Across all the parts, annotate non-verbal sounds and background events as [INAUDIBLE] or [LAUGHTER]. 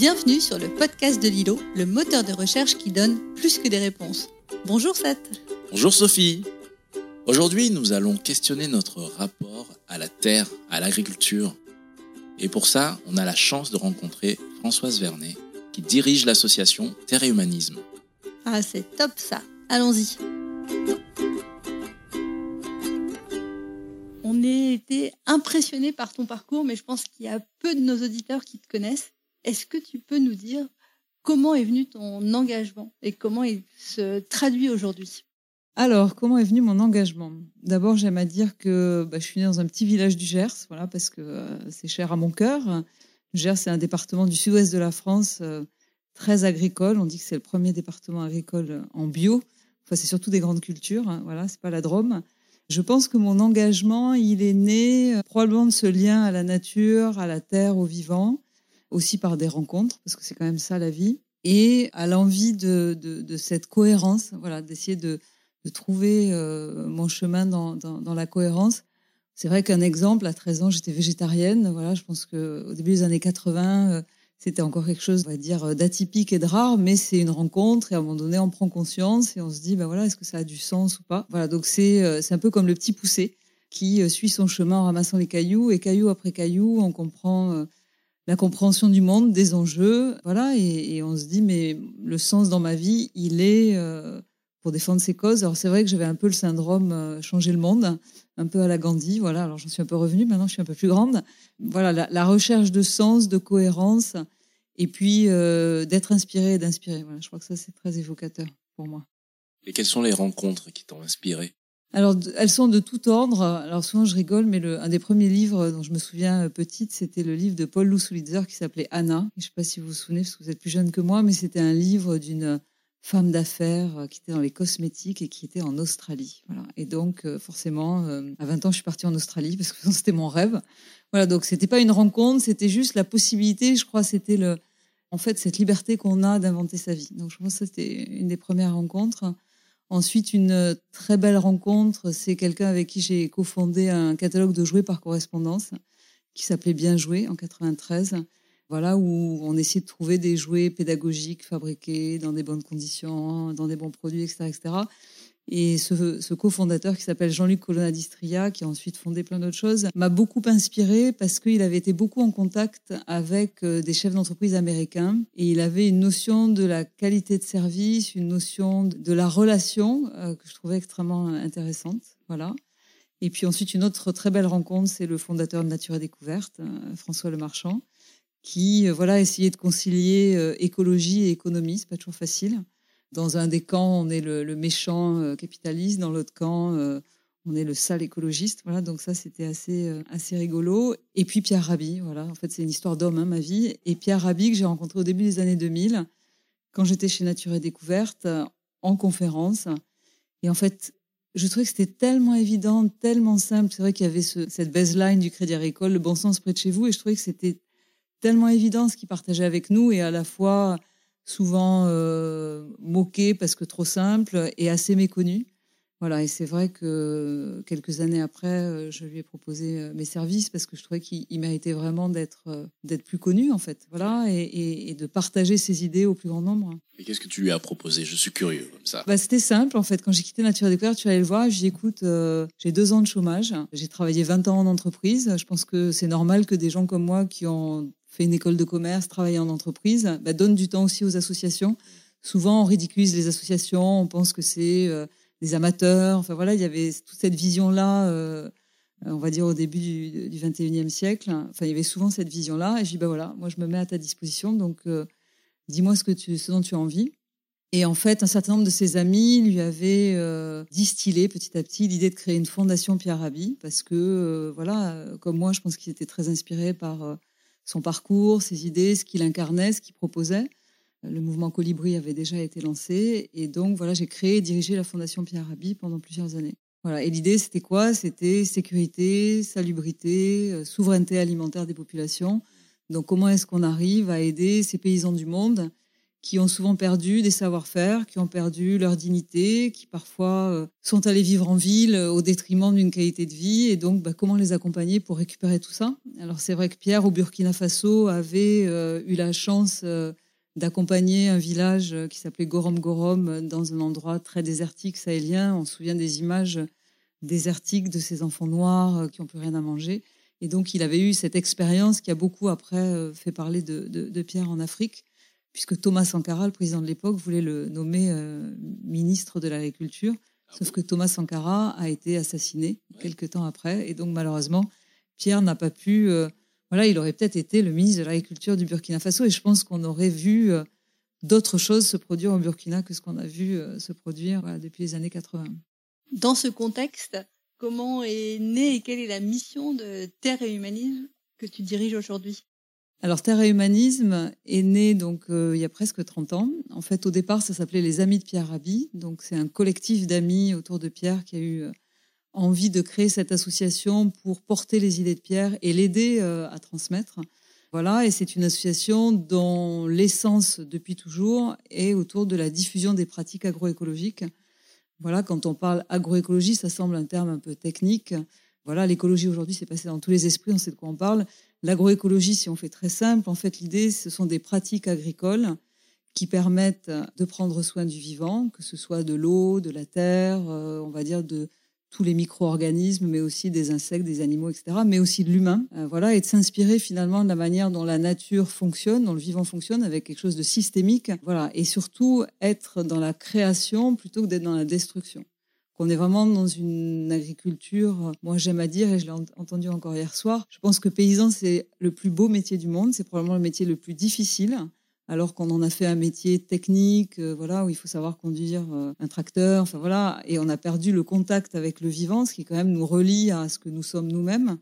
Bienvenue sur le podcast de Lilo, le moteur de recherche qui donne plus que des réponses. Bonjour Seth. Bonjour Sophie. Aujourd'hui, nous allons questionner notre rapport à la terre, à l'agriculture. Et pour ça, on a la chance de rencontrer Françoise Vernet, qui dirige l'association Terre et Humanisme. Ah, c'est top ça. Allons-y. On a été impressionné par ton parcours, mais je pense qu'il y a peu de nos auditeurs qui te connaissent. Est-ce que tu peux nous dire comment est venu ton engagement et comment il se traduit aujourd'hui? Alors, comment est venu mon engagement? D'abord, j'aime à dire que bah, je suis née dans un petit village du Gers, voilà, parce que euh, c'est cher à mon cœur. Le Gers, c'est un département du sud-ouest de la France, euh, très agricole. On dit que c'est le premier département agricole en bio. Enfin, c'est surtout des grandes cultures. Hein, voilà, c'est pas la Drôme. Je pense que mon engagement, il est né euh, probablement de ce lien à la nature, à la terre, au vivant, aussi par des rencontres, parce que c'est quand même ça la vie, et à l'envie de, cette cohérence, voilà, d'essayer de, trouver euh, mon chemin dans, dans, la cohérence. C'est vrai qu'un exemple, à 13 ans, j'étais végétarienne. Voilà, je pense qu'au début des années 80, euh, c'était encore quelque chose, on va dire, euh, d'atypique et de rare, mais c'est une rencontre et à un moment donné, on prend conscience et on se dit, ben voilà, est-ce que ça a du sens ou pas? Voilà, donc c'est c'est un peu comme le petit poussé qui suit son chemin en ramassant les cailloux et caillou après caillou, on comprend la compréhension du monde, des enjeux, voilà, et, on se dit, mais le sens dans ma vie, il est pour défendre ses causes. Alors c'est vrai que j'avais un peu le syndrome euh, changer le monde, un peu à la Gandhi, voilà. Alors j'en suis un peu revenue, maintenant je suis un peu plus grande. Voilà, la, recherche de sens, de cohérence, et puis euh, d'être inspiré et d'inspirer. Voilà, je crois que ça c'est très évocateur pour moi. Et quelles sont les rencontres qui t'ont inspiré alors, elles sont de tout ordre. Alors, souvent, je rigole, mais un des premiers livres dont je me souviens euh, petite, c'était le livre de Paul Lussulitzer qui s'appelait Anna. Je ne sais pas si vous vous souvenez, parce que vous êtes plus jeune que moi, mais c'était un livre d'une femme d'affaires euh, qui était dans les cosmétiques et qui était en Australie. Et donc, euh, forcément, euh, à 20 ans, je suis partie en Australie parce que [LAUGHS] c'était mon rêve. Voilà, donc c'était pas une rencontre, c'était juste la possibilité, je crois, c'était le, en fait, cette liberté qu'on a d'inventer sa vie. Donc, je pense que c'était une des premières rencontres. Ensuite, une très belle rencontre, c'est quelqu'un avec qui j'ai cofondé un catalogue de jouets par correspondance qui s'appelait Bien Jouer en 93 voilà, où on essaie de trouver des jouets pédagogiques fabriqués dans des bonnes conditions, dans des bons produits, etc. etc. Et ce, cofondateur qui s'appelle Jean-Luc Colonna-Distria, qui a ensuite fondé plein d'autres choses, m'a beaucoup inspiré parce qu'il avait été beaucoup en contact avec euh, des chefs d'entreprise américains et il avait une notion de la qualité de service, une notion de la relation euh, que je trouvais extrêmement intéressante. Voilà. Et puis ensuite, une autre très belle rencontre, c'est le fondateur de Nature et Découverte, euh, François Lemarchand, qui voilà essayait de concilier écologie et économie, c'est pas toujours facile. Dans un des camps, on est le, méchant euh, capitaliste, dans l'autre camp, on est le sale écologiste. Voilà, donc ça c'était assez assez rigolo. Et puis Pierre Rabhi, voilà, en fait c'est une histoire d'homme, hein, ma vie. Et Pierre Rabhi que j'ai rencontré au début des années 2000, quand j'étais chez Nature et Découverte en conférence. Et en fait, je trouvais que c'était tellement évident, tellement simple. C'est vrai qu'il y avait ce, cette baseline du Crédit Agricole, le bon sens près de chez vous, et je trouvais que c'était tellement évident ce qu'il partageait avec nous et à la fois souvent euh, moqué parce que trop simple et assez méconnu. Voilà, et c'est vrai que quelques années après, euh, je lui ai proposé euh, mes services parce que je trouvais qu'il méritait vraiment d'être d'être plus connu en fait, voilà, et, de partager ses idées au plus grand nombre. Et qu'est-ce que tu lui as proposé? Je suis curieux comme ça. Bah, c'était simple en fait. Quand j'ai quitté Nature Découverte, tu allais le voir. Je écoute, j'ai deux ans de chômage. J'ai travaillé 20 ans en entreprise. Je pense que c'est normal que des gens comme moi qui ont fait une école de commerce, travaillé en entreprise, bah, donne du temps aussi aux associations. Souvent, on ridiculise les associations, on pense que c'est euh, des amateurs. Enfin voilà, il y avait toute cette vision-là, euh, on va dire au début du, du 21e siècle. Enfin, il y avait souvent cette vision-là. Et je dis, bah voilà, moi je me mets à ta disposition, donc euh, dis-moi ce, ce dont tu as envie. Et en fait, un certain nombre de ses amis lui avaient distillé petit à petit l'idée de créer une fondation Pierre Rabhi, parce que, voilà, comme moi, je pense qu'il était très inspiré par son parcours, ses idées, ce qu'il incarnait, ce qu'il proposait. Le mouvement Colibri avait déjà été lancé et donc voilà, j'ai créé et dirigé la Fondation Pierre Rabhi pendant plusieurs années. Voilà, et l'idée c'était quoi? C'était sécurité, salubrité, euh, souveraineté alimentaire des populations. Donc comment est-ce qu'on arrive à aider ces paysans du monde qui ont souvent perdu des savoir-faire, qui ont perdu leur dignité, qui parfois euh, sont allés vivre en ville euh, au détriment d'une qualité de vie. Et donc, bah, comment les accompagner pour récupérer tout ça? Alors, c'est vrai que Pierre, au Burkina Faso, avait euh, eu la chance d'accompagner un village qui s'appelait Gorom Gorom dans un endroit très désertique sahélien. On se souvient des images désertiques de ces enfants noirs qui n'ont plus rien à manger. Et donc, il avait eu cette expérience qui a beaucoup après fait parler de Pierre en Afrique puisque Thomas Sankara, le président de l'époque, voulait le nommer euh, ministre de l'Agriculture. Ah sauf que Thomas Sankara a été assassiné quelques temps après. Et donc, malheureusement, Pierre n'a pas pu. Euh, voilà, il aurait peut-être été le ministre de l'Agriculture du Burkina Faso. Et je pense qu'on aurait vu euh, d'autres choses se produire au Burkina que ce qu'on a vu se produire depuis les années 80. Dans ce contexte, comment est née et quelle est la mission de Terre et Humanisme que tu diriges aujourd'hui? Alors Terre et Humanisme est né donc euh, il y a presque 30 ans. En fait, au départ, ça s'appelait les Amis de Pierre Rabhi. Donc c'est un collectif d'amis autour de Pierre qui a eu euh, envie de créer cette association pour porter les idées de Pierre et l'aider euh, à transmettre. Voilà, et c'est une association dont l'essence depuis toujours est autour de la diffusion des pratiques agroécologiques. Voilà, quand on parle agroécologie, ça semble un terme un peu technique. Voilà, l'écologie aujourd'hui, c'est passé dans tous les esprits, on sait de quoi on parle. L'agroécologie, si on fait très simple, en fait, l'idée, ce sont des pratiques agricoles qui permettent de prendre soin du vivant, que ce soit de l'eau, de la terre, euh, on va dire de tous les micro-organismes, mais aussi des insectes, des animaux, etc., mais aussi de l'humain, euh, voilà, et de s'inspirer finalement de la manière dont la nature fonctionne, dont le vivant fonctionne, avec quelque chose de systémique, voilà, et surtout être dans la création plutôt que d'être dans la destruction. On est vraiment dans une agriculture, moi j'aime à dire, et je l'ai entendu encore hier soir, je pense que paysan, c'est le plus beau métier du monde, c'est probablement le métier le plus difficile, alors qu'on en a fait un métier technique, euh, voilà, où il faut savoir conduire euh, un tracteur, enfin voilà, et on a perdu le contact avec le vivant, ce qui quand même nous relie à ce que nous sommes nous-mêmes.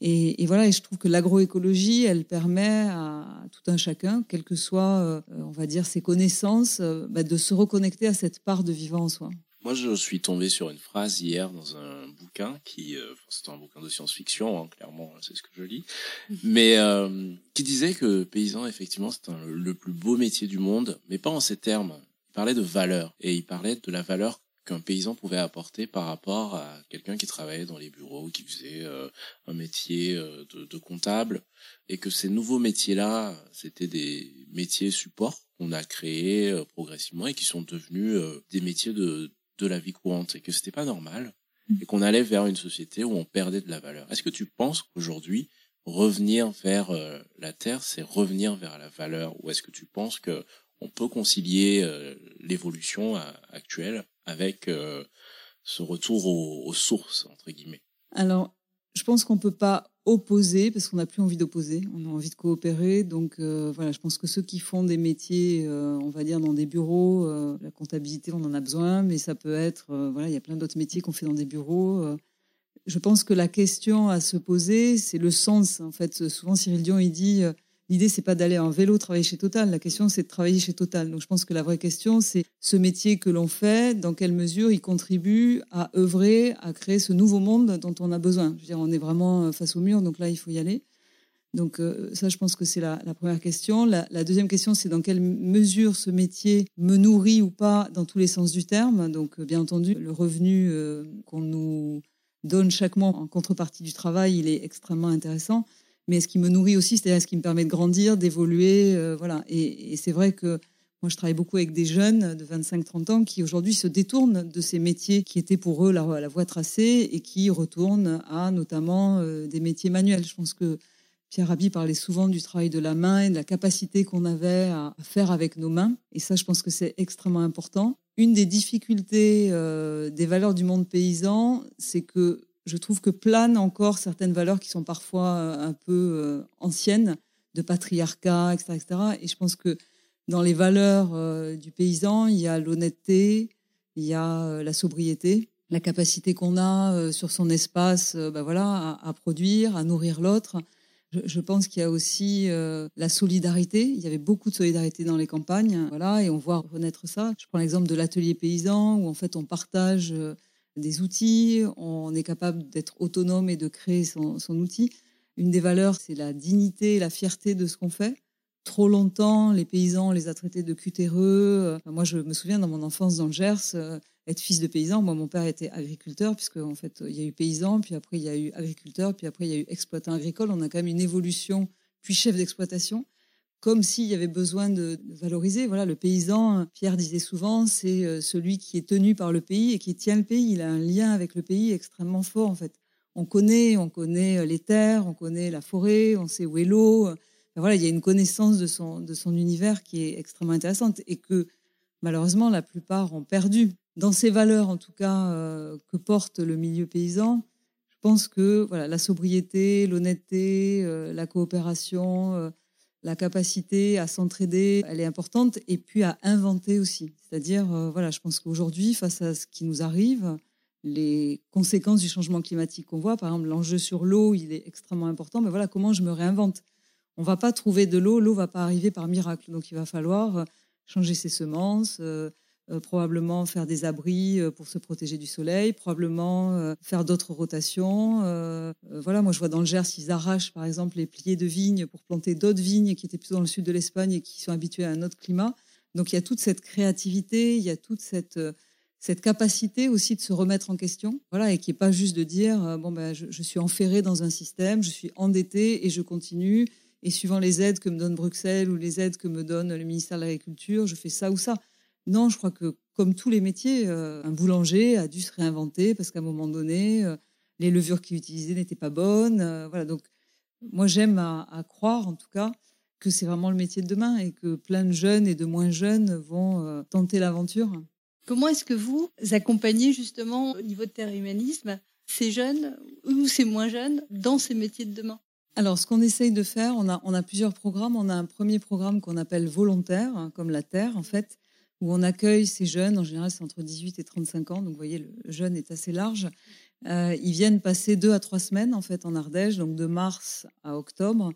Et, voilà, et je trouve que l'agroécologie, elle permet à tout un chacun, quelles que soient, euh, on va dire, ses connaissances, bah, de se reconnecter à cette part de vivant en soi. Moi, je suis tombé sur une phrase hier dans un bouquin qui, euh, c'est un bouquin de science-fiction, hein, clairement, c'est ce que je lis, mhm. mais euh, qui disait que paysan, effectivement, c'est le plus beau métier du monde, mais pas en ces termes. Il parlait de valeur et il parlait de la valeur qu'un paysan pouvait apporter par rapport à quelqu'un qui travaillait dans les bureaux, qui faisait euh, un métier de, de, comptable, et que ces nouveaux métiers-là, c'était des métiers supports qu'on a créés progressivement et qui sont devenus des métiers de, de la vie courante et que c'était pas normal mm. et qu'on allait vers une société où on perdait de la valeur. Est-ce que tu penses qu'aujourd'hui revenir vers euh, la terre, c'est revenir vers la valeur? Ou est-ce que tu penses que on peut concilier euh, l'évolution euh, actuelle avec ce retour aux, aux, sources entre guillemets? Alors, je pense qu'on peut pas opposer parce qu'on n'a plus envie d'opposer, on a envie de coopérer. Donc euh, voilà, je pense que ceux qui font des métiers, euh, on va dire dans des bureaux, euh, la comptabilité, on en a besoin, mais ça peut être, voilà, il y a plein d'autres métiers qu'on fait dans des bureaux. je pense que la question à se poser, c'est le sens. En fait, souvent Cyril Dion, il dit L'idée, c'est pas d'aller en vélo travailler chez Total. La question, c'est de travailler chez Total. Donc, je pense que la vraie question, c'est ce métier que l'on fait, dans quelle mesure il contribue à œuvrer, à créer ce nouveau monde dont on a besoin. Je veux dire, on est vraiment face au mur, donc là, il faut y aller. Donc, euh, ça, je pense que c'est la, première question. La, deuxième question, c'est dans quelle mesure ce métier me nourrit ou pas dans tous les sens du terme. Donc, euh, bien entendu, le revenu euh, qu'on nous donne chaque mois en contrepartie du travail, il est extrêmement intéressant mais ce qui me nourrit aussi, c'est-à-dire ce qui me permet de grandir, d'évoluer. Euh, voilà. Et, c'est vrai que moi, je travaille beaucoup avec des jeunes de 25-30 ans qui aujourd'hui se détournent de ces métiers qui étaient pour eux la, voie tracée et qui retournent à notamment euh, des métiers manuels. Je pense que Pierre Rabhi parlait souvent du travail de la main et de la capacité qu'on avait à faire avec nos mains. Et ça, je pense que c'est extrêmement important. Une des difficultés euh, des valeurs du monde paysan, c'est que je trouve que planent encore certaines valeurs qui sont parfois euh, un peu euh, anciennes, de patriarcat, etc., etc. Et je pense que dans les valeurs euh, du paysan, il y a l'honnêteté, il y a la sobriété, la capacité qu'on a sur son espace ben voilà, à, produire, à nourrir l'autre. Je, pense qu'il y a aussi la solidarité. Il y avait beaucoup de solidarité dans les campagnes, voilà, et on voit renaître ça. Je prends l'exemple de l'atelier paysan où en fait on partage des outils, on est capable d'être autonome et de créer son, outil. Une des valeurs, c'est la dignité la fierté de ce qu'on fait. trop longtemps, les paysans, on les a traités de cutéreux. moi, je me souviens dans mon enfance dans le Gers, être fils de paysan. Moi, mon père était agriculteur, puisque en fait, il y a eu paysan, puis après, il y a eu agriculteur, puis après, il y a eu exploitant agricole. On a quand même une évolution, puis chef d'exploitation, comme s'il y avait besoin de, valoriser. Voilà, le paysan, Pierre disait souvent, c'est euh, celui qui est tenu par le pays et qui tient le pays. Il a un lien avec le pays extrêmement fort, en fait. On connaît, on connaît euh, les terres, on connaît la forêt, on sait où est l'eau. voilà, il y a une connaissance de son, de son univers qui est extrêmement intéressante et que malheureusement la plupart ont perdu dans ces valeurs, en tout cas, euh, que porte le milieu paysan, je pense que voilà, la sobriété, l'honnêteté, la coopération, la capacité à s'entraider, elle est importante, et puis à inventer aussi. C'est-à-dire, voilà, je pense qu'aujourd'hui, face à ce qui nous arrive, les conséquences du changement climatique qu'on voit, par exemple, l'enjeu sur l'eau, il est extrêmement important, mais voilà, comment je me réinvente? On va pas trouver de l'eau, l'eau va pas arriver par miracle, donc il va falloir changer ses semences, euh, probablement faire des abris euh, pour se protéger du soleil, probablement euh, faire d'autres rotations. voilà, moi je vois dans le Gers, ils arrachent par exemple les pliés de vignes pour planter d'autres vignes qui étaient plutôt dans le sud de l'Espagne et qui sont habituées à un autre climat. Donc il y a toute cette créativité, il y a toute cette cette capacité aussi de se remettre en question, voilà, et qui est pas juste de dire bon ben je, je, suis enferré dans un système, je suis endetté et je continue, et suivant les aides que me donne Bruxelles ou les aides que me donne le ministère de l'Agriculture, je fais ça ou ça. Non, je crois que comme tous les métiers, euh, un boulanger a dû se réinventer parce qu'à un moment donné, euh, les levures qu'il utilisait n'étaient pas bonnes. Euh, voilà, donc moi j'aime à, croire en tout cas que c'est vraiment le métier de demain et que plein de jeunes et de moins jeunes vont tenter l'aventure. Comment est-ce que vous accompagnez justement au niveau de terre humanisme ces jeunes ou ces moins jeunes dans ces métiers de demain? Alors, ce qu'on essaye de faire, on a, on a plusieurs programmes. On a un premier programme qu'on appelle volontaire, hein, comme la Terre, en fait, où on accueille ces jeunes. En général, c'est entre 18 et 35 ans. Donc, vous voyez, le jeune est assez large. Euh, ils viennent passer deux à trois semaines en fait en Ardèche, donc de mars à octobre,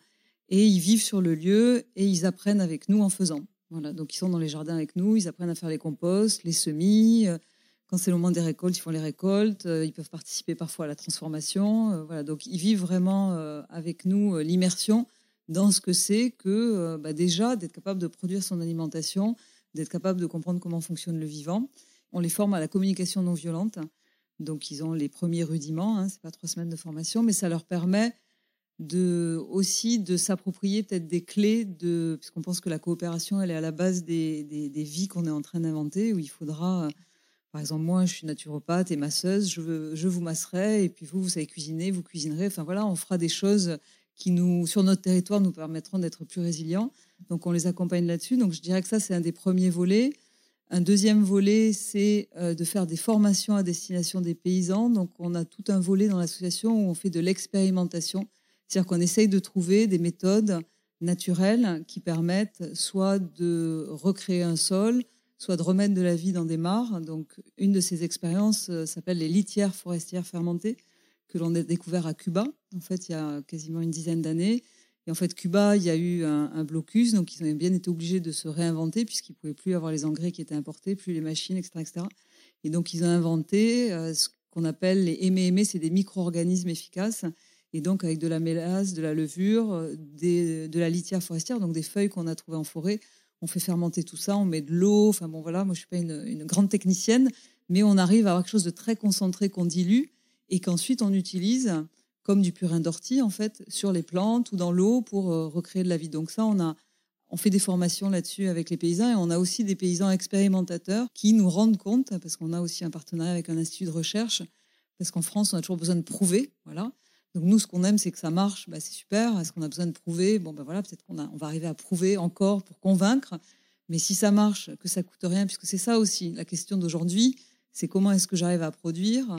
et ils vivent sur le lieu et ils apprennent avec nous en faisant. Voilà, donc ils sont dans les jardins avec nous, ils apprennent à faire les composts, les semis. Euh, quand c'est le moment des récoltes, ils font les récoltes. Euh, ils peuvent participer parfois à la transformation. Voilà, donc ils vivent vraiment avec nous l'immersion dans ce que c'est que bah, déjà d'être capable de produire son alimentation, d'être capable de comprendre comment fonctionne le vivant. On les forme à la communication non violente. Donc, ils ont les premiers rudiments. Hein, c'est pas trois semaines de formation, mais ça leur permet de aussi de s'approprier peut-être des clés de puisqu'on pense que la coopération elle est à la base des, des, vies qu'on est en train d'inventer où il faudra par exemple moi je suis naturopathe et masseuse je, je vous masserai et puis vous vous savez cuisiner vous cuisinerez enfin voilà on fera des choses qui nous, sur notre territoire, nous permettront d'être plus résilients. Donc, on les accompagne là-dessus. Donc, je dirais que ça, c'est un des premiers volets. Un deuxième volet, c'est euh, de faire des formations à destination des paysans. Donc, on a tout un volet dans l'association où on fait de l'expérimentation. C'est-à-dire qu'on essaye de trouver des méthodes naturelles qui permettent soit de recréer un sol, soit de remettre de la vie dans des mares. Donc, une de ces expériences euh, s'appelle les litières forestières fermentées que l'on a découvert à Cuba, en fait, il y a quasiment une dizaine d'années. Et en fait, Cuba, il y a eu un, blocus, donc ils ont bien été obligés de se réinventer puisqu'ils ne pouvaient plus avoir les engrais qui étaient importés, plus les machines, etc. etc. Et donc, ils ont inventé euh, ce qu'on appelle les émé c'est des micro-organismes efficaces. Et donc, avec de la mélasse, de la levure, euh, de la litière forestière, donc des feuilles qu'on a trouvées en forêt, on fait fermenter tout ça, on met de l'eau. Enfin bon, voilà, moi, je ne suis pas une, une grande technicienne, mais on arrive à avoir quelque chose de très concentré qu'on dilue et qu'ensuite on utilise comme du purin d'ortie en fait sur les plantes ou dans l'eau pour euh, recréer de la vie. Donc ça, on a on fait des formations là-dessus avec les paysans et on a aussi des paysans expérimentateurs qui nous rendent compte, parce qu'on a aussi un partenariat avec un institut de recherche, parce qu'en France, on a toujours besoin de prouver. Voilà. Donc nous, ce qu'on aime, c'est que ça marche, bah, c'est super. Est-ce qu'on a besoin de prouver? Bon, ben voilà, peut-être qu'on on va arriver à prouver encore pour convaincre. Mais si ça marche, que ça coûte rien, puisque c'est ça aussi la question d'aujourd'hui, c'est comment est-ce que j'arrive à produire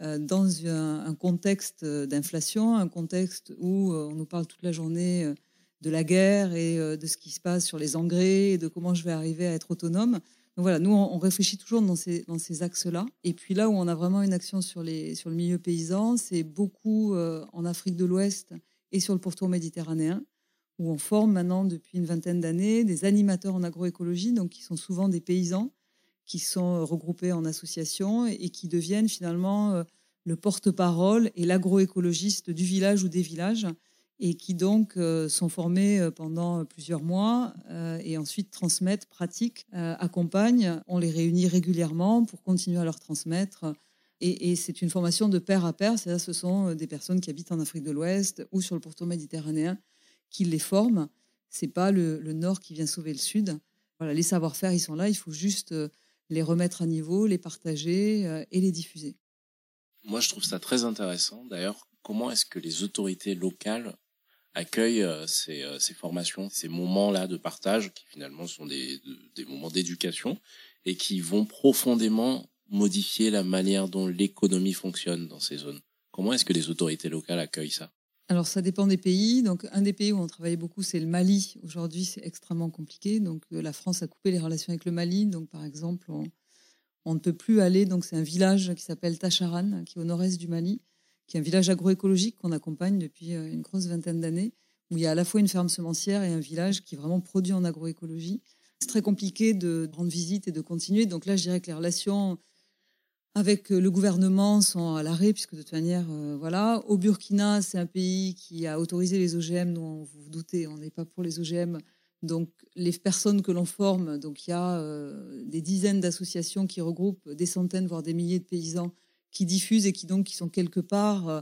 dans un, contexte d'inflation, un contexte où euh, on nous parle toute la journée euh, de la guerre et de ce qui se passe sur les engrais et de comment je vais arriver à être autonome. Donc voilà, nous, on réfléchit toujours dans ces, axes-là. Et puis là où on a vraiment une action sur, sur le milieu paysan, c'est beaucoup en Afrique de l'Ouest et sur le pourtour méditerranéen, où on forme maintenant depuis une vingtaine d'années des animateurs en agroécologie, donc qui sont souvent des paysans qui sont euh, regroupés en associations et qui deviennent finalement euh, le porte-parole et l'agroécologiste du village ou des villages. et qui donc euh, sont formés pendant plusieurs mois et ensuite transmettent, pratiquent, accompagnent. On les réunit régulièrement pour continuer à leur transmettre. Et, c'est une formation de pair à pair, c'est-à-dire ce sont des personnes qui habitent en Afrique de l'Ouest ou sur le pourtour méditerranéen qui les forment. C'est pas le, le, Nord qui vient sauver le Sud. Voilà, les savoir-faire, ils sont là. Il faut juste les remettre à niveau, les partager et les diffuser. Moi, je trouve ça très intéressant. D'ailleurs, comment est-ce que les autorités locales accueillent euh, ces, euh, ces, formations, ces moments-là de partage qui finalement sont des, des moments d'éducation et qui vont profondément modifier la manière dont l'économie fonctionne dans ces zones? Comment est-ce que les autorités locales accueillent ça? Alors ça dépend des pays. Donc un des pays où on travaille beaucoup, c'est le Mali. Aujourd'hui, c'est extrêmement compliqué. Donc euh, la France a coupé les relations avec le Mali. Donc par exemple, on, on ne peut plus aller. Donc c'est un village qui s'appelle Tacharan, qui est au nord-est du Mali, qui est un village agroécologique qu'on accompagne depuis euh, une grosse vingtaine d'années, où il y a à la fois une ferme semencière et un village qui vraiment produit en agroécologie. C'est très compliqué de rendre visite et de continuer. Donc là, je dirais que les relations avec euh, le gouvernement sont à l'arrêt, puisque de toute manière, euh, voilà. Au Burkina, c'est un pays qui a autorisé les OGM. Nous, vous vous doutez, on n'est pas pour les OGM. Donc, les personnes que l'on forme, donc il y a des dizaines d'associations qui regroupent des centaines, voire des milliers de paysans qui diffusent et qui donc qui sont quelque part euh,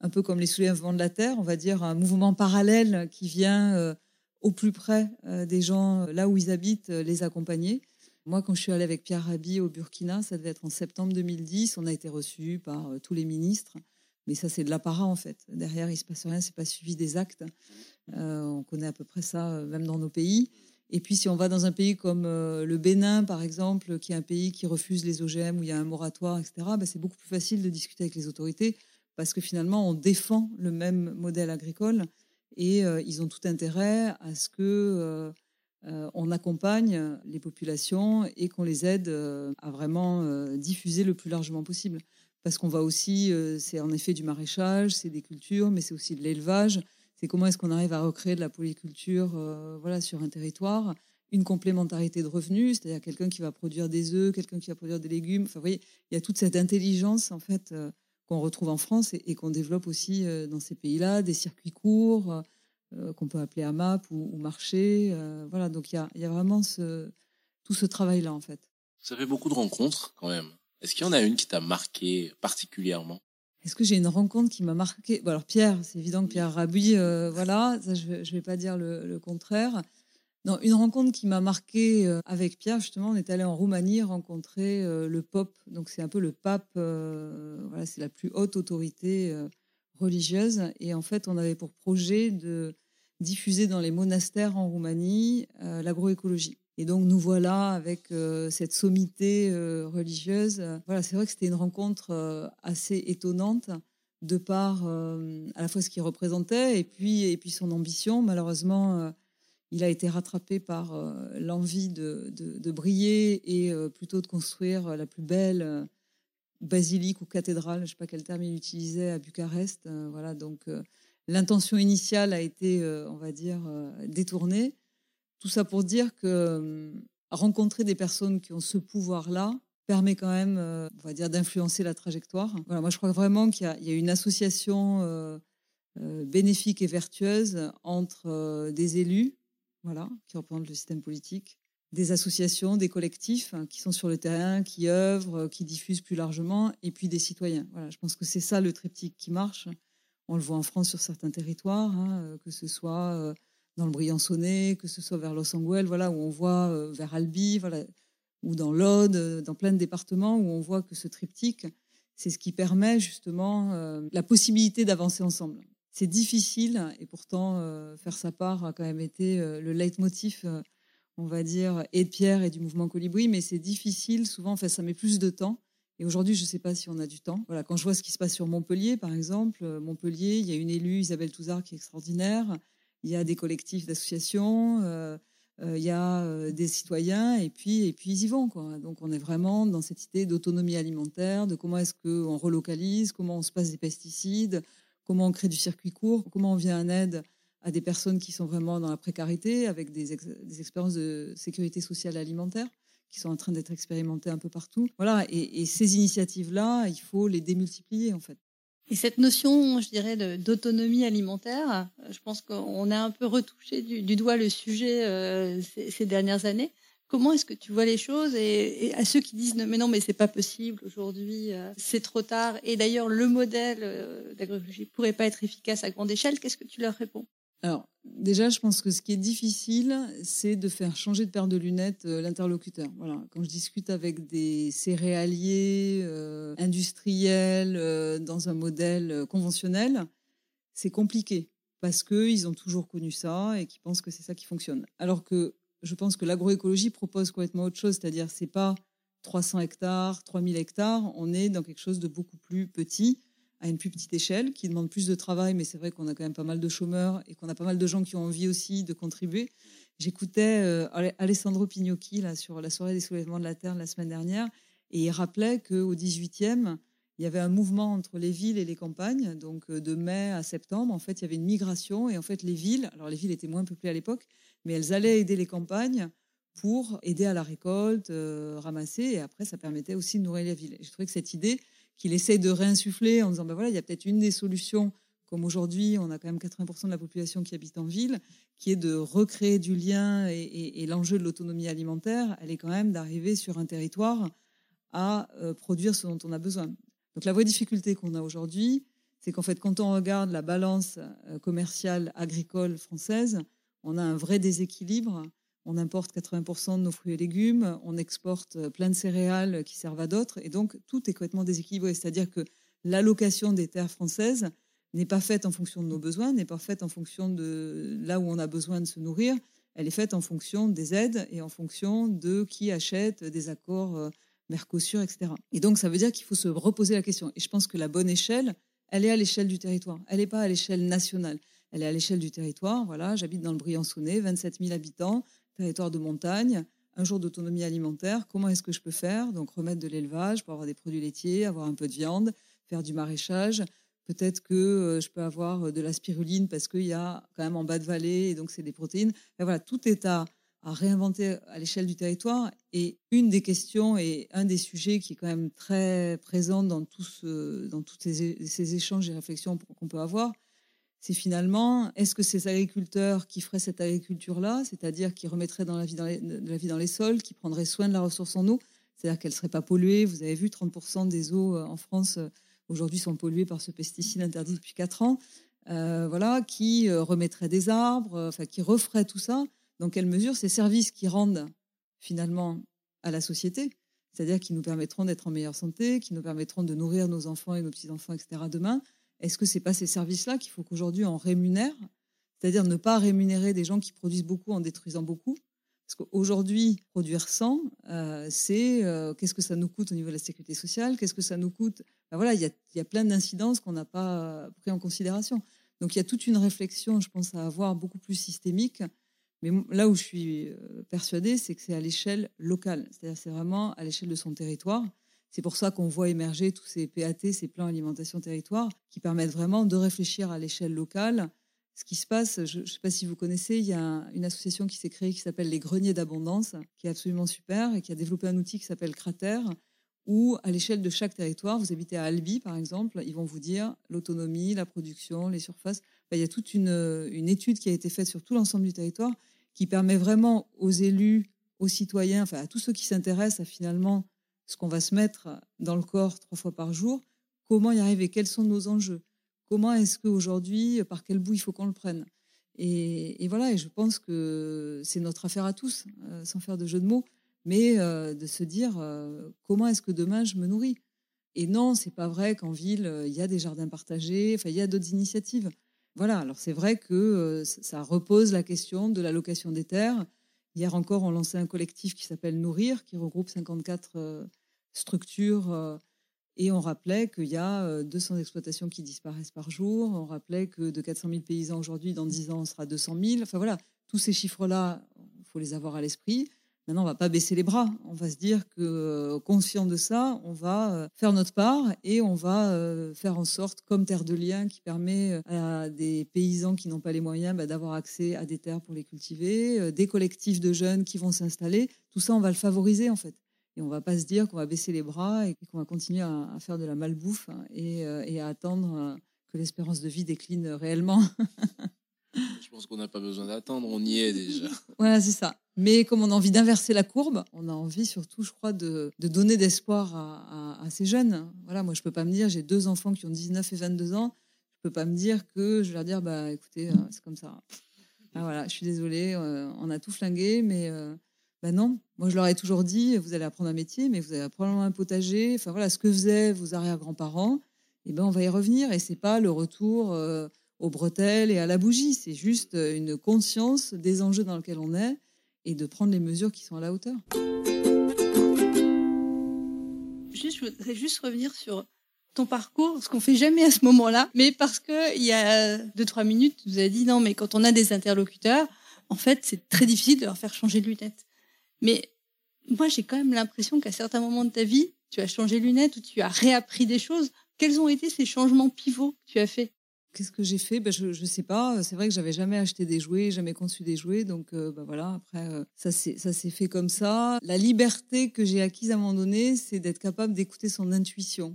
un peu comme les soulèvements de la terre, on va dire un mouvement parallèle qui vient euh, au plus près euh, des gens là où ils habitent, les accompagner. Moi, quand je suis allée avec Pierre Rabhi au Burkina, ça devait être en septembre 2010, on a été reçus par tous les ministres. Mais ça, c'est de l'apparat, en fait. Derrière, il se passe rien, c'est pas suivi des actes. on connaît à peu près ça, même dans nos pays. Et puis, si on va dans un pays comme euh, le Bénin, par exemple, qui est un pays qui refuse les OGM, où il y a un moratoire, etc., ben, c'est beaucoup plus facile de discuter avec les autorités parce que finalement, on défend le même modèle agricole et euh, ils ont tout intérêt à ce que euh, on accompagne les populations et qu'on les aide à vraiment diffuser le plus largement possible. Parce qu'on va aussi, c'est en effet du maraîchage, c'est des cultures, mais c'est aussi de l'élevage c'est comment est-ce qu'on arrive à recréer de la polyculture euh, voilà, sur un territoire, une complémentarité de revenus, c'est-à-dire quelqu'un qui va produire des œufs, quelqu'un qui va produire des légumes. Enfin, vous voyez, il y a toute cette intelligence en fait euh, qu'on retrouve en France et, qu'on développe aussi euh, dans ces pays-là, des circuits courts qu'on peut appeler AMAP ou, ou marché. voilà, donc il y a, y a, vraiment ce, tout ce travail-là en fait. Ça fait beaucoup de rencontres quand même. Est-ce qu'il y en a une qui t'a marqué particulièrement? Est-ce que j'ai une rencontre qui m'a marqué? Alors Pierre, c'est évident que Pierre Rabouille, euh, voilà, ça, je ne vais pas dire le, contraire. Non, une rencontre qui m'a marqué euh, avec Pierre, justement, on est allé en Roumanie rencontrer euh, le Pope. Donc c'est un peu le pape, voilà, c'est la plus haute autorité religieuse. Et en fait, on avait pour projet de diffuser dans les monastères en Roumanie l'agroécologie. Et donc nous voilà avec euh, cette sommité euh, religieuse. Voilà, c'est vrai que c'était une rencontre euh, assez étonnante de par à la fois ce qu'il représentait et puis et puis son ambition. Malheureusement, il a été rattrapé par l'envie de, de, briller et plutôt de construire la plus belle basilique ou cathédrale, je ne sais pas quel terme il utilisait à Bucarest. voilà, donc l'intention initiale a été, on va dire, détournée. Tout ça pour dire que euh, rencontrer des personnes qui ont ce pouvoir-là permet quand même, euh, on va dire, d'influencer la trajectoire. Voilà, moi, je crois vraiment qu'il y, a une association euh, bénéfique et vertueuse entre des élus, voilà, qui représentent le système politique, des associations, des collectifs hein, qui sont sur le terrain, qui œuvrent, qui diffusent plus largement, et puis des citoyens. Voilà, je pense que c'est ça le triptyque qui marche. On le voit en France sur certains territoires, hein, que ce soit dans le Briançonnais, que ce soit vers Los Angeles, voilà, où on voit euh, vers Albi, voilà, ou dans l'Aude, euh, dans plein de départements où on voit que ce triptyque, c'est ce qui permet justement euh, la possibilité d'avancer ensemble. C'est difficile et pourtant faire sa part a quand même été le leitmotiv, on va dire, et de Pierre et du mouvement Colibri, mais c'est difficile souvent, ça met plus de temps. Et aujourd'hui, je ne sais pas si on a du temps. Voilà, quand je vois ce qui se passe sur Montpellier, par exemple, Montpellier, il y a une élue, Isabelle Touzard, qui est extraordinaire il y a des collectifs d'associations, euh, euh, il y a euh, des citoyens, et puis, et puis ils y vont. Donc on est vraiment dans cette idée d'autonomie alimentaire, de comment est-ce qu'on relocalise, comment on se passe des pesticides, comment on crée du circuit court, comment on vient en aide à des personnes qui sont vraiment dans la précarité, avec des, expériences de sécurité sociale alimentaire qui sont en train d'être expérimentées un peu partout. Voilà, et, ces initiatives-là, il faut les démultiplier en fait. Et cette notion, je dirais, d'autonomie alimentaire, je pense qu'on a un peu retouché du, doigt le sujet ces, dernières années. Comment est-ce que tu vois les choses et, à ceux qui disent mais non mais c'est pas possible aujourd'hui euh, c'est trop tard et d'ailleurs le modèle euh, d'agriculture pourrait pas être efficace à grande échelle qu'est-ce que tu leur réponds? Alors déjà je pense que ce qui est difficile c'est de faire changer de paire de lunettes euh, l'interlocuteur. Voilà quand je discute avec des céréaliers industriels dans un modèle conventionnel c'est compliqué parce qu'ils ont toujours connu ça et qu'ils pensent que c'est ça qui fonctionne. Alors que je pense que l'agroécologie propose complètement autre chose, c'est-à-dire c'est pas 300 hectares, 3000 hectares, on est dans quelque chose de beaucoup plus petit, à une plus petite échelle, qui demande plus de travail, mais c'est vrai qu'on a quand même pas mal de chômeurs et qu'on a pas mal de gens qui ont envie aussi de contribuer. J'écoutais euh, Alessandro Pignocchi là, sur la soirée des soulèvements de la Terre la semaine dernière, et il rappelait qu'au 18e, il y avait un mouvement entre les villes et les campagnes, donc euh, de mai à septembre, en fait, il y avait une migration, et en fait, les villes, alors les villes étaient moins peuplées à l'époque, mais elles allaient aider les campagnes pour aider à la récolte, euh, ramasser, et après, ça permettait aussi de nourrir les villes. J'ai trouvé que cette idée qu'il essaie de réinsuffler en disant, ben voilà, il y a peut-être une des solutions, comme aujourd'hui, on a quand même 80% de la population qui habite en ville, qui est de recréer du lien, et, l'enjeu de l'autonomie alimentaire, elle est quand même d'arriver sur un territoire à euh, produire ce dont on a besoin. Donc la vraie difficulté qu'on a aujourd'hui, c'est qu'en fait, quand on regarde la balance euh, commerciale agricole française, on a un vrai déséquilibre. On importe 80% de nos fruits et légumes, on exporte euh, plein de céréales qui servent à d'autres, et donc tout est complètement déséquilibré. C'est-à-dire que l'allocation des terres françaises n'est pas faite en fonction de nos besoins, n'est pas faite en fonction de là où on a besoin de se nourrir. Elle est faite en fonction des aides et en fonction de qui achète des accords euh, Mercosur, etc. Et donc ça veut dire qu'il faut se reposer la question. Et je pense que la bonne échelle, elle est à l'échelle du territoire. Elle n'est pas à l'échelle nationale elle est à l'échelle du territoire. Voilà, j'habite dans le Briançonnais, 27 000 habitants, territoire de montagne, un jour d'autonomie alimentaire. Comment est-ce que je peux faire? Donc remettre de l'élevage pour avoir des produits laitiers, avoir un peu de viande, faire du maraîchage. Peut-être que euh, je peux avoir euh, de la spiruline parce qu'il y a quand même en bas de vallée et donc c'est des protéines. voilà, tout est à, réinventer à l'échelle du territoire. Et une des questions et un des sujets qui est quand même très présent dans, dans tous ces échanges et réflexions qu'on peut avoir, c'est finalement, est-ce que ces agriculteurs qui feraient cette agriculture-là, c'est-à-dire qui remettraient dans la vie dans les, de la vie dans les sols, qui prendraient soin de la ressource en eau, c'est-à-dire qu'elle ne serait pas polluée. Vous avez vu, 30% des eaux euh, en France euh, aujourd'hui sont polluées par ce pesticide interdit depuis 4 ans. Euh, voilà, qui remettraient des arbres, enfin qui referaient tout ça. Dans quelle mesure ces services qui rendent finalement à la société, c'est-à-dire qui nous permettront d'être en meilleure santé, qui nous permettront de nourrir nos enfants et nos petits-enfants, etc. demain, est-ce que c'est pas ces services-là qu'il faut qu'aujourd'hui on rémunère C'est-à-dire ne pas rémunérer des gens qui produisent beaucoup en détruisant beaucoup? Parce qu'aujourd'hui, produire 100, euh, c'est euh, qu'est-ce que ça nous coûte au niveau de la sécurité sociale? Qu'est-ce que ça nous coûte? Ben Voilà, il y a, plein d'incidences qu'on n'a pas pris en considération. Donc il y a toute une réflexion, je pense, à avoir beaucoup plus systémique. Mais là où je suis euh, persuadée, c'est que c'est à l'échelle locale. C'est-à-dire c'est vraiment à l'échelle de son territoire. C'est pour ça qu'on voit émerger tous ces PAT, ces plans alimentation territoire, qui permettent vraiment de réfléchir à l'échelle locale. Ce qui se passe, je ne sais pas si vous connaissez, il y a une association qui s'est créée qui s'appelle les Greniers d'Abondance, qui est absolument super et qui a développé un outil qui s'appelle Cratère, où à l'échelle de chaque territoire, vous habitez à Albi par exemple, ils vont vous dire l'autonomie, la production, les surfaces. il y a toute une, une étude qui a été faite sur tout l'ensemble du territoire qui permet vraiment aux élus, aux citoyens, enfin à tous ceux qui s'intéressent à finalement ce qu'on va se mettre dans le corps trois fois par jour, comment y arriver, quels sont nos enjeux, comment est-ce qu'aujourd'hui, par quel bout il faut qu'on le prenne. Et, voilà, et je pense que c'est notre affaire à tous, euh, sans faire de jeu de mots, mais euh, de se dire euh, comment est-ce que demain je me nourris. Et non, c'est pas vrai qu'en ville, il y a des jardins partagés, enfin, il y a d'autres initiatives. Voilà, alors c'est vrai que ça repose la question de l'allocation des terres. Hier encore, on lançait un collectif qui s'appelle Nourrir, qui regroupe 54 structure. Euh, et on rappelait qu'il y a 200 euh, exploitations qui disparaissent par jour. On rappelait que de 400 000 paysans aujourd'hui, dans 10 ans, on sera 200 000. Enfin voilà, tous ces chiffres-là, il faut les avoir à l'esprit. Maintenant, on va pas baisser les bras. On va se dire que, euh, conscient de ça, on va faire notre part et on va faire en sorte, comme Terre de Liens, qui permet à des paysans qui n'ont pas les moyens bah, d'avoir accès à des terres pour les cultiver, des collectifs de jeunes qui vont s'installer. Tout ça, on va le favoriser en fait. Et on va pas se dire qu'on va baisser les bras et qu'on va continuer à, faire de la malbouffe et, et à attendre que l'espérance de vie décline réellement. [LAUGHS] Je pense qu'on n'a pas besoin d'attendre, on y est déjà. [LAUGHS] Voilà, c'est ça. Mais comme on a envie d'inverser la courbe, on a envie surtout, je crois, de, donner d'espoir à, ces jeunes. Voilà, moi, je peux pas me dire, j'ai deux enfants qui ont 19 et 22 ans, je peux pas me dire que je vais leur dire, bah écoutez, euh, c'est comme ça. Ah, voilà, je suis désolée, euh, on a tout flingué, mais euh, bah non. Moi, je leur ai toujours dit, vous allez apprendre un métier, mais vous allez probablement un potager. Enfin voilà, ce que faisaient vos arrière-grands-parents, eh ben on va y revenir. Et c'est pas le retour aux bretelles et à la bougie. C'est juste euh, une conscience des enjeux dans lesquels on est et de prendre les mesures qui sont à la hauteur. Juste, je voudrais juste revenir sur ton parcours, ce qu'on fait jamais à ce moment-là, mais parce que il y a deux trois minutes, tu nous as dit non, mais quand on a des interlocuteurs, en fait, c'est très difficile de leur faire changer de lunettes. Mais moi, j'ai quand même l'impression qu'à certains moments de ta vie, tu as changé lunettes ou tu as réappris des choses. Quels ont été ces changements pivots que tu as fait? Qu'est-ce que j'ai fait? Ben, Je ne sais pas. C'est vrai que j'avais jamais acheté des jouets, jamais conçu des jouets. Donc euh, ben voilà, après, euh, ça s'est fait comme ça. La liberté que j'ai acquise à un moment donné, c'est d'être capable d'écouter son intuition.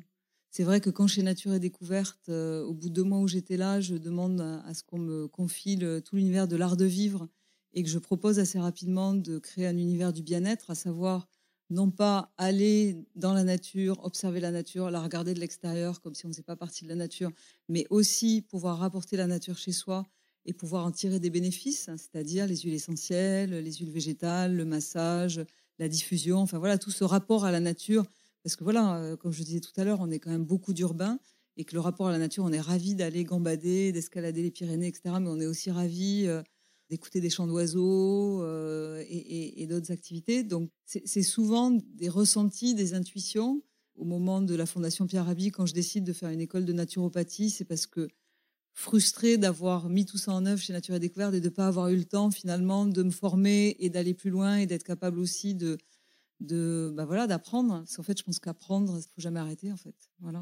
C'est vrai que quand chez Nature et Découverte, euh, au bout de deux mois où j'étais là, je demande à, ce qu'on me confie tout l'univers de l'art de vivre et que je propose assez rapidement de créer un univers du bien-être, à savoir non pas aller dans la nature, observer la nature, la regarder de l'extérieur comme si on ne faisait pas partie de la nature, mais aussi pouvoir rapporter la nature chez soi et pouvoir en tirer des bénéfices, hein, c'est-à-dire les huiles essentielles, les huiles végétales, le massage, la diffusion, enfin voilà, tout ce rapport à la nature. Parce que voilà, euh, comme je disais tout à l'heure, on est quand même beaucoup d'urbains et que le rapport à la nature, on est ravi d'aller gambader, d'escalader les Pyrénées, etc. Mais on est aussi ravi euh, d'écouter des chants d'oiseaux euh, et, d'autres activités. Donc, c'est souvent des ressentis, des intuitions. Au moment de la Fondation Pierre Rabhi, quand je décide de faire une école de naturopathie, c'est parce que frustrée d'avoir mis tout ça en œuvre chez Nature et Découverte et de ne pas avoir eu le temps finalement de me former et d'aller plus loin et d'être capable aussi de, de bah voilà d'apprendre. Parce qu'en fait, je pense qu'apprendre, il ne faut jamais arrêter en fait. Voilà.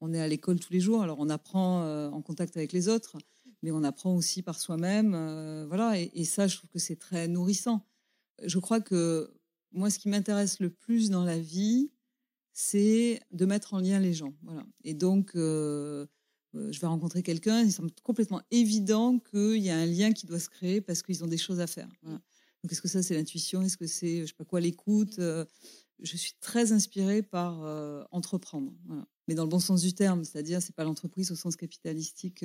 On est à l'école tous les jours, alors on apprend euh, en contact avec les autres, mais on apprend aussi par soi-même. Euh, voilà, et, ça, je trouve que c'est très nourrissant. Je crois que moi, ce qui m'intéresse le plus dans la vie, c'est de mettre en lien les gens. Voilà. Et donc, euh, euh, je vais rencontrer quelqu'un, il semble complètement évident qu'il y a un lien qui doit se créer parce qu'ils ont des choses à faire. Donc, est-ce que ça, c'est l'intuition? Est-ce que c'est, je sais pas quoi, l'écoute? Je suis très inspirée par entreprendre, mais dans le bon sens du terme, c'est-à-dire, c'est pas l'entreprise au sens capitalistique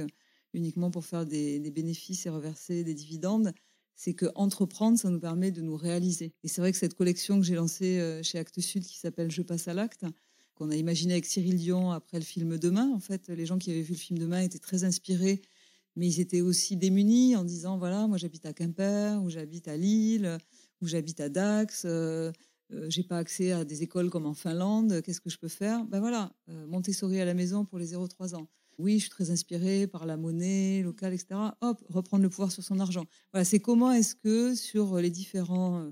uniquement pour faire des, bénéfices et reverser des dividendes. C'est que entreprendre, ça nous permet de nous réaliser. Et c'est vrai que cette collection que j'ai lancée euh, chez Actes Sud, qui s'appelle Je passe à l'acte, qu'on a imaginé avec Cyril Dion après le film Demain, en fait, les gens qui avaient vu le film Demain étaient très inspirés, mais ils étaient aussi démunis en disant voilà, moi j'habite à Quimper, ou j'habite à Lille, ou j'habite à Dax. Euh, euh, j'ai pas accès à des écoles comme en Finlande, qu'est-ce que je peux faire? Ben voilà, Montessori à la maison pour les 0-3 ans oui, je suis très inspirée par la monnaie locale, etc. Hop, reprendre le pouvoir sur son argent. Voilà, c'est comment est-ce que sur les différents euh,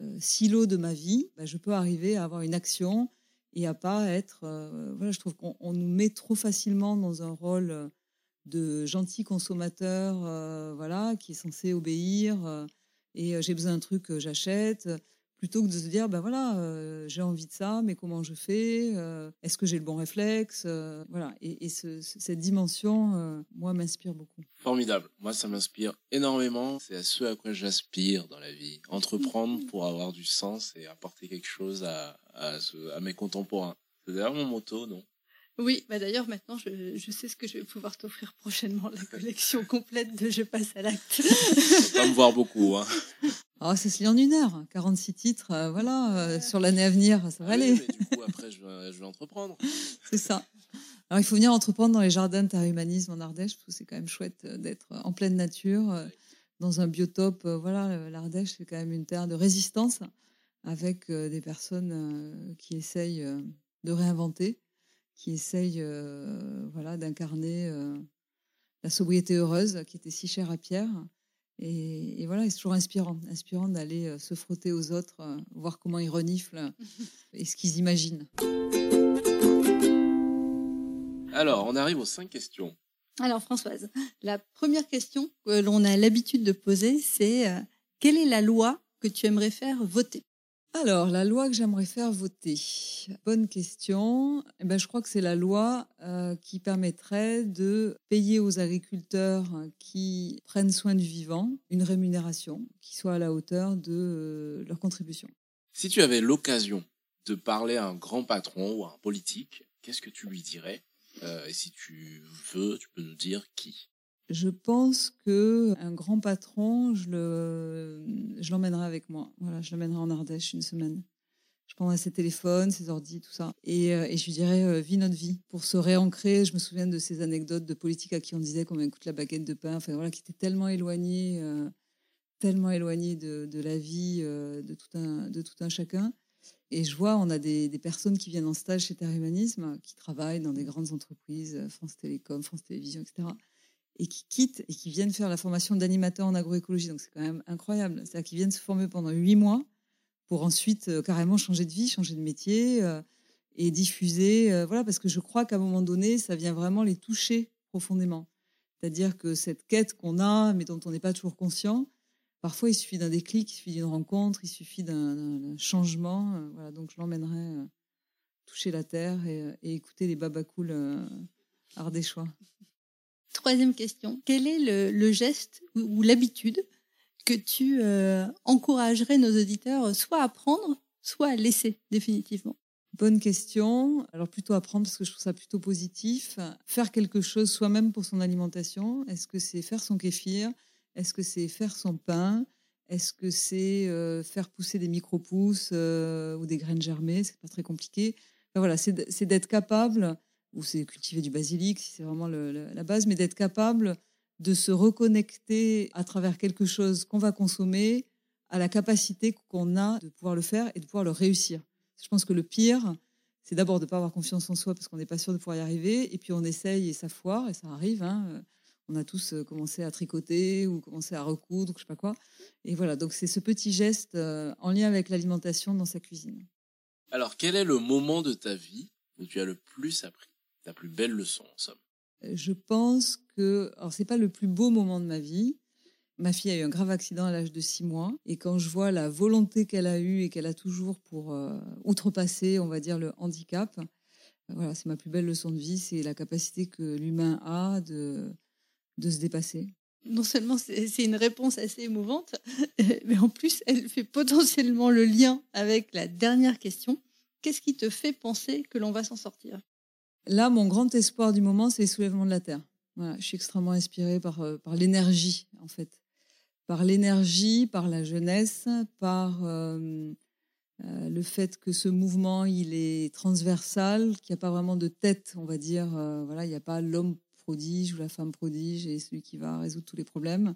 euh, silos de ma vie, bah, je peux arriver à avoir une action et à pas être. Euh, voilà, je trouve qu'on nous met trop facilement dans un rôle de gentil consommateur, voilà, qui est censé obéir. et j'ai besoin d'un truc, j'achète plutôt que de se dire, ben voilà, euh, j'ai envie de ça, mais comment je fais euh, Est-ce que j'ai le bon réflexe euh, Voilà. Et, cette dimension, moi, m'inspire beaucoup. Formidable. Moi, ça m'inspire énormément. C'est à ce à quoi j'aspire dans la vie. Entreprendre mmh. pour avoir du sens et apporter quelque chose à, à, à mes contemporains. C'est d'ailleurs mon motto, non oui, bah d'ailleurs maintenant je, je, sais ce que je vais pouvoir t'offrir prochainement, la collection [LAUGHS] complète de Je passe à l'acte. pas me voir beaucoup. Hein. Oh, ça se lit en une heure, 46 titres, euh, voilà, euh, sur l'année à venir, ça va ah aller. mais du coup, [LAUGHS] après, je vais, je vais entreprendre. c'est ça. Alors, il faut venir entreprendre dans les jardins de en Ardèche, parce que c'est quand même chouette euh, d'être en pleine nature, dans un biotope. Voilà, l'Ardèche, c'est quand même une terre de résistance, avec des personnes qui essayent de réinventer qui essaye euh, voilà, d'incarner euh, la sobriété heureuse qui était si chère à Pierre. Et, voilà, c'est toujours inspirant, inspirant d'aller euh, se frotter aux autres, voir comment ils reniflent [LAUGHS] et ce qu'ils imaginent. Alors, on arrive aux cinq questions. Alors, Françoise, la première question que l'on a l'habitude de poser, c'est quelle est la loi que tu aimerais faire voter? Alors, la loi que j'aimerais faire voter. Bonne question. Eh ben, je crois que c'est la loi euh, qui permettrait de payer aux agriculteurs qui prennent soin du vivant une rémunération qui soit à la hauteur de euh, leur contribution. Si tu avais l'occasion de parler à un grand patron ou à un politique, qu'est-ce que tu lui dirais? Euh, Et si tu veux, tu peux nous dire qui? Je pense que un grand patron, je le, je l'emmènerai avec moi. Voilà, je l'emmènerai en Ardèche une semaine. Je prendrai ses téléphones, ses ordis, tout ça, et, euh, et je lui dirais euh, vis notre vie pour se réancrer. Je me souviens de ces anecdotes de politique à qui on disait qu'on coûte la baguette de pain, enfin voilà, qui était tellement éloigné, euh, tellement de, la vie de tout un, de tout un chacun. Et je vois, on a des, des, personnes qui viennent en stage chez Terre Humanisme, qui travaillent dans des grandes entreprises, France Télécom, France Télévisions, etc et qui quittent et qui viennent faire la formation d'animateur en agroécologie. Donc c'est quand même incroyable. C'est-à-dire qu'ils viennent se former pendant huit mois pour ensuite euh, carrément changer de vie, changer de métier euh, et diffuser. Euh, voilà, parce que je crois qu'à un moment donné, ça vient vraiment les toucher profondément. C'est-à-dire que cette quête qu'on a, mais dont on n'est pas toujours conscient, parfois il suffit d'un déclic, il suffit d'une rencontre, il suffit d'un changement. voilà, donc je l'emmènerai toucher la terre et, écouter les babacools ardéchois. Troisième question. Quel est le, geste ou, l'habitude que tu euh, encouragerais nos auditeurs soit à prendre, soit à laisser définitivement? Bonne question. Alors plutôt à prendre parce que je trouve ça plutôt positif. Faire quelque chose soi-même pour son alimentation. Est-ce que c'est faire son kéfir? Est-ce que c'est faire son pain? Est-ce que c'est euh, faire pousser des micro-pousses euh, ou des graines germées? C'est pas très compliqué. voilà, c'est d'être capable ou c'est cultiver du basilic, si c'est vraiment la base, mais d'être capable de se reconnecter à travers quelque chose qu'on va consommer à la capacité qu'on a de pouvoir le faire et de pouvoir le réussir. Je pense que le pire, c'est d'abord de ne pas avoir confiance en soi parce qu'on n'est pas sûr de pouvoir y arriver, et puis on essaye et ça foire, et ça arrive. Hein. On a tous euh, commencé à tricoter ou commencé à recoudre, je sais pas quoi. Et voilà, donc c'est ce petit geste euh, en lien avec l'alimentation dans sa cuisine. Alors, quel est le moment de ta vie où tu as le plus appris? Ta plus belle leçon, en somme euh, Je pense que, alors c'est pas le plus beau moment de ma vie. Ma fille a eu un grave accident à l'âge de 6 mois. Et quand je vois la volonté qu'elle a eue et qu'elle a toujours pour euh, outrepasser, on va dire, le handicap, euh, voilà, c'est ma plus belle leçon de vie. C'est la capacité que l'humain a de, de se dépasser. Non seulement c'est une réponse assez émouvante, [LAUGHS] mais en plus, elle fait potentiellement le lien avec la dernière question. Qu'est-ce qui te fait penser que l'on va s'en sortir? Là, mon grand espoir du moment, c'est le soulèvement de la Terre. Je suis extrêmement inspirée par, euh, par l'énergie, en fait. Par l'énergie, par la jeunesse, par euh, euh, le fait que ce mouvement, il est transversal, qu'il n'y a pas vraiment de tête, on va dire. voilà, il n'y a pas l'homme prodige ou la femme prodige et celui qui va résoudre tous les problèmes.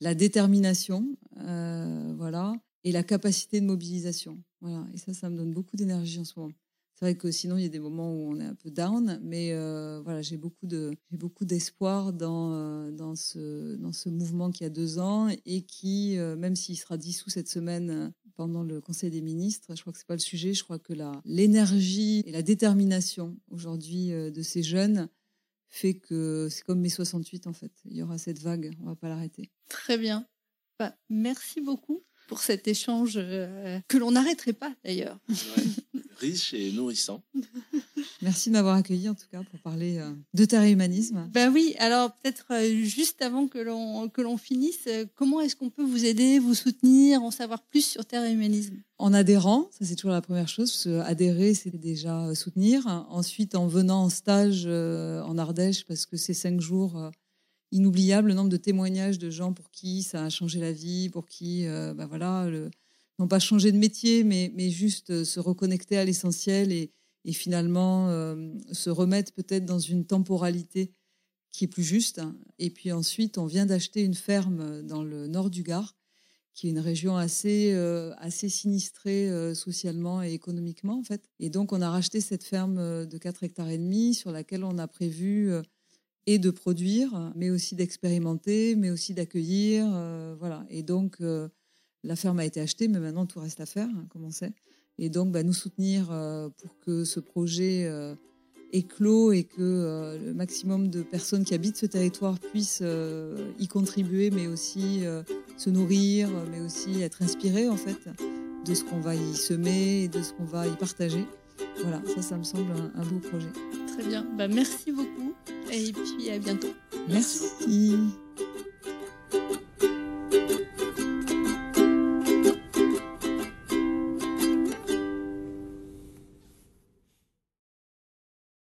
La détermination, voilà, et la capacité de mobilisation. Voilà, et ça, ça me donne beaucoup d'énergie en ce moment. C'est vrai que sinon, il y a des moments où on est un peu down, mais euh, voilà, j'ai beaucoup de j'ai beaucoup d'espoir dans euh, dans ce dans ce mouvement qui a deux ans et qui, euh, même s'il sera dissous cette semaine pendant le Conseil des ministres, je crois que c'est pas le sujet. Je crois que la l'énergie et la détermination aujourd'hui de ces jeunes fait que c'est comme mai 68 en fait. Il y aura cette vague, on va pas l'arrêter. Très bien. Bah, merci beaucoup pour cet échange que l'on n'arrêterait pas d'ailleurs. [LAUGHS] riche et nourrissant. [LAUGHS] Merci de m'avoir accueilli en tout cas pour parler euh, de terre et humanisme. Ben oui, alors peut-être euh, juste avant que l'on que l'on finisse, euh, comment est-ce qu'on peut vous aider, vous soutenir, en savoir plus sur terre et humanisme En adhérant, ça c'est toujours la première chose. Parce que adhérer, c'est déjà soutenir. Ensuite, en venant en stage en Ardèche, parce que c'est cinq jours inoubliables, le nombre de témoignages de gens pour qui ça a changé la vie, pour qui, ben voilà, le, non pas changer de métier, mais, mais juste euh, se reconnecter à l'essentiel et, et, finalement euh, se remettre peut-être dans une temporalité qui est plus juste. Et puis ensuite, on vient d'acheter une ferme dans le nord du Gard, qui est une région assez, euh, assez sinistrée socialement et économiquement, en fait. Et donc, on a racheté cette ferme de 4 hectares et demi sur laquelle on a prévu et de produire, mais aussi d'expérimenter, mais aussi d'accueillir. voilà. Et donc, la ferme a été achetée, mais maintenant tout reste à faire, hein, comme on sait. Et donc, bah, nous soutenir euh, pour que ce projet euh, éclot et que euh, le maximum de personnes qui habitent ce territoire puissent y contribuer, mais aussi se nourrir, mais aussi être inspirées, en fait, de ce qu'on va y semer, et de ce qu'on va y partager. Voilà, ça, ça me semble un, un beau projet. Très bien. Bah, merci beaucoup et puis à bientôt. Merci.